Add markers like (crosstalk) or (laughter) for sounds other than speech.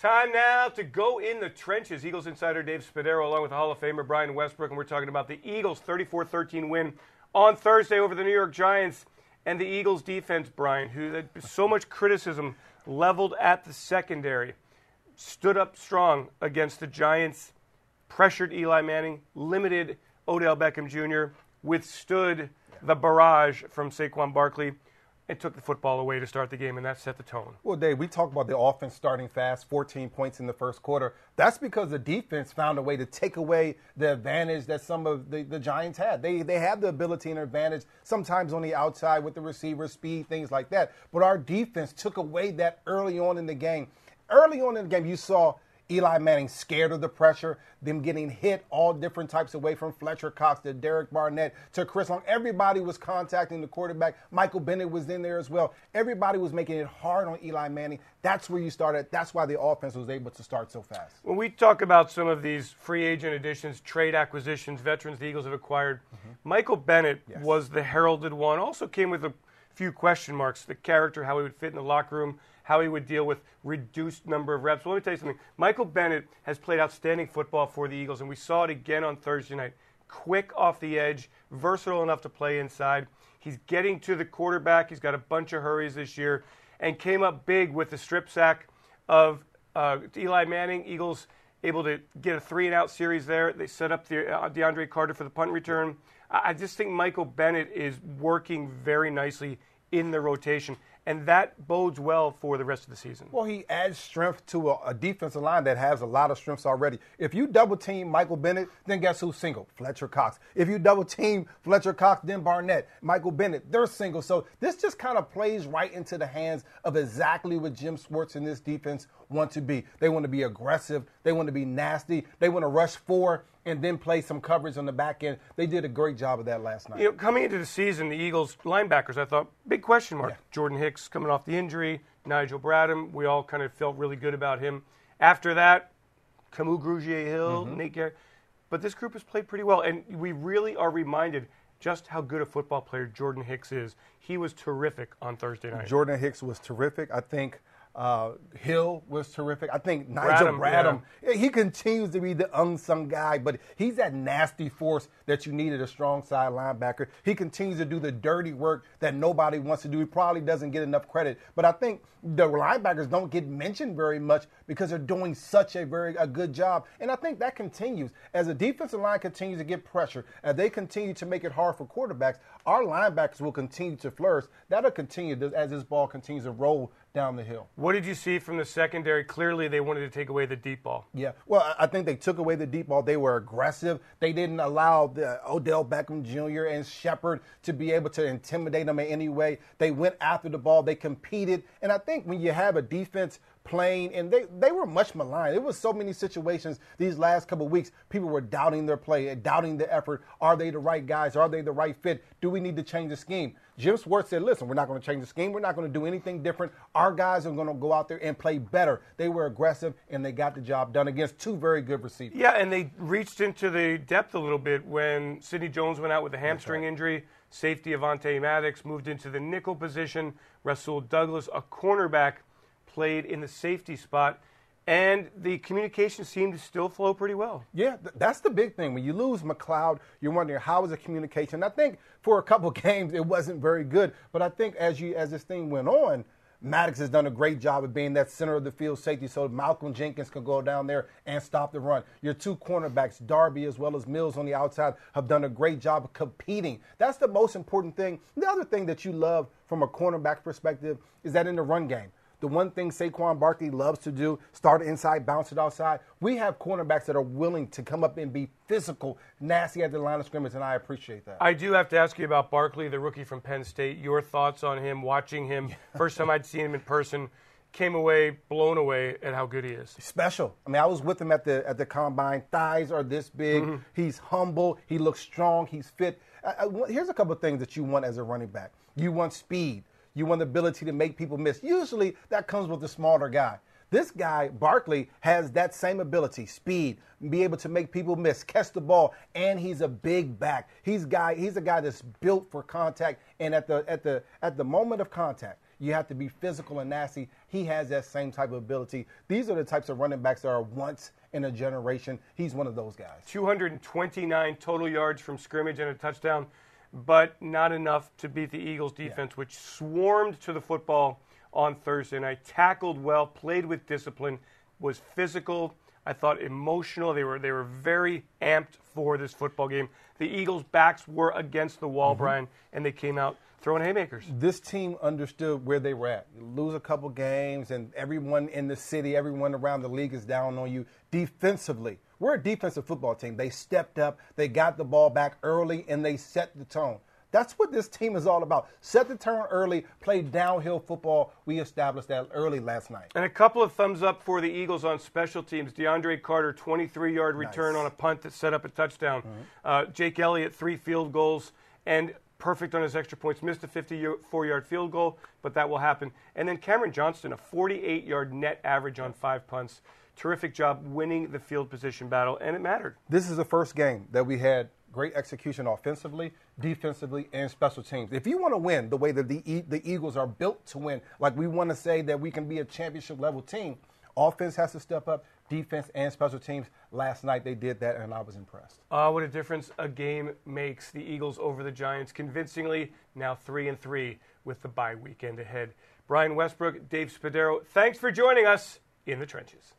Time now to go in the trenches. Eagles insider Dave Spadaro, along with Hall of Famer Brian Westbrook, and we're talking about the Eagles' 34 13 win on Thursday over the New York Giants and the Eagles' defense, Brian, who had so much criticism leveled at the secondary, stood up strong against the Giants, pressured Eli Manning, limited Odell Beckham Jr., withstood the barrage from Saquon Barkley and took the football away to start the game, and that set the tone. Well, Dave, we talk about the offense starting fast, 14 points in the first quarter. That's because the defense found a way to take away the advantage that some of the, the Giants had. They they have the ability and advantage sometimes on the outside with the receiver speed, things like that. But our defense took away that early on in the game. Early on in the game, you saw Eli Manning scared of the pressure, them getting hit all different types of way from Fletcher Cox to Derek Barnett to Chris Long. Everybody was contacting the quarterback. Michael Bennett was in there as well. Everybody was making it hard on Eli Manning. That's where you started. That's why the offense was able to start so fast. When we talk about some of these free agent additions, trade acquisitions, veterans the Eagles have acquired, mm-hmm. Michael Bennett yes. was the heralded one. Also came with a few question marks the character, how he would fit in the locker room how he would deal with reduced number of reps. Well, let me tell you something. Michael Bennett has played outstanding football for the Eagles, and we saw it again on Thursday night. Quick off the edge, versatile enough to play inside. He's getting to the quarterback. He's got a bunch of hurries this year, and came up big with the strip sack of uh, Eli Manning. Eagles able to get a three and out series there. They set up the, uh, DeAndre Carter for the punt return. I just think Michael Bennett is working very nicely in the rotation and that bodes well for the rest of the season. Well, he adds strength to a, a, defensive line that has a lot of strengths already. If you double team Michael Bennett, then guess who's single? Fletcher Cox. If you double team Fletcher Cox, then Barnett, Michael Bennett, they're single. So this just kind of plays right into the hands of exactly what Jim Schwartz and this defense want to be. They want to be aggressive. They want to be nasty. They want to rush four and then play some coverage on the back end. They did a great job of that last night. You know, coming into the season, the Eagles linebackers, I thought, big question mark. Yeah. Jordan Hicks coming off the injury, Nigel Bradham, we all kind of felt really good about him. After that, Kamu Grugier-Hill, mm-hmm. Nate Gerry. But this group has played pretty well, and we really are reminded just how good a football player Jordan Hicks is. He was terrific on Thursday night. Jordan Hicks was terrific. I think – uh, Hill was terrific. I think Nigel Bradham, yeah. he continues to be the unsung guy, but he's that nasty force that you needed a strong side linebacker. He continues to do the dirty work that nobody wants to do. He probably doesn't get enough credit, but I think the linebackers don't get mentioned very much because they're doing such a very a good job, and I think that continues as the defensive line continues to get pressure, as they continue to make it hard for quarterbacks. Our linebackers will continue to flourish. That'll continue as this ball continues to roll down the hill. What did you see from the secondary? Clearly, they wanted to take away the deep ball. Yeah, well, I think they took away the deep ball. They were aggressive. They didn't allow the Odell Beckham Jr. and Shepard to be able to intimidate them in any way. They went after the ball. They competed, and I think when you have a defense playing, and they, they were much maligned. It was so many situations these last couple of weeks. People were doubting their play, doubting the effort. Are they the right guys? Are they the right fit? Do we need to change the scheme? Jim Schwartz said, listen, we're not going to change the scheme. We're not going to do anything different. Our guys are going to go out there and play better. They were aggressive, and they got the job done against two very good receivers. Yeah, and they reached into the depth a little bit when Sidney Jones went out with a hamstring right. injury. Safety Avonte Maddox moved into the nickel position. Rasul Douglas, a cornerback, played in the safety spot and the communication seemed to still flow pretty well. Yeah, th- that's the big thing. When you lose McLeod, you're wondering how is the communication. I think for a couple (laughs) games it wasn't very good, but I think as you as this thing went on, Maddox has done a great job of being that center of the field safety, so Malcolm Jenkins can go down there and stop the run. Your two cornerbacks, Darby as well as Mills on the outside, have done a great job of competing. That's the most important thing. The other thing that you love from a cornerback perspective is that in the run game, the one thing Saquon Barkley loves to do, start inside, bounce it outside. We have cornerbacks that are willing to come up and be physical, nasty at the line of scrimmage, and I appreciate that. I do have to ask you about Barkley, the rookie from Penn State. Your thoughts on him, watching him. (laughs) First time I'd seen him in person came away blown away at how good he is. Special. I mean, I was with him at the at the combine. Thighs are this big. Mm-hmm. He's humble. He looks strong. He's fit. I, I, here's a couple of things that you want as a running back. You want speed. You want the ability to make people miss. Usually that comes with the smaller guy. This guy, Barkley, has that same ability, speed, be able to make people miss, catch the ball, and he's a big back. He's guy, he's a guy that's built for contact. And at the at the at the moment of contact, You have to be physical and nasty. He has that same type of ability. These are the types of running backs that are once in a generation. He's one of those guys. 229 total yards from scrimmage and a touchdown, but not enough to beat the Eagles defense, yeah. which swarmed to the football on Thursday night, tackled well, played with discipline, was physical. I thought emotional. They were they were very amped for this football game. The Eagles' backs were against the wall, mm-hmm. Brian, and they came out throwing haymakers. This team understood where they were at. You lose a couple games, and everyone in the city, everyone around the league is down on you defensively. We're a defensive football team. They stepped up, they got the ball back early, and they set the tone. That's what this team is all about. Set the tone early, play downhill football. We established that early last night. And a couple of thumbs up for the Eagles on special teams. DeAndre Carter, 23 yard return nice. on a punt that set up a touchdown. Mm-hmm. Uh, Jake Elliott, three field goals. And perfect on his extra points. Missed a 54 yard field goal, but that will happen. And then Cameron Johnston, a 48 yard net average on five punts. Terrific job winning the field position battle, and it mattered. This is the first game that we had great execution offensively, defensively, and special teams. If you want to win the way that the, the Eagles are built to win, like we want to say that we can be a championship level team, offense has to step up, defense and special teams. Last night they did that, and I was impressed. Uh, what a difference a game makes. The Eagles over the Giants convincingly, now three and three with the bye weekend ahead. Brian Westbrook, Dave Spadaro, thanks for joining us in the trenches.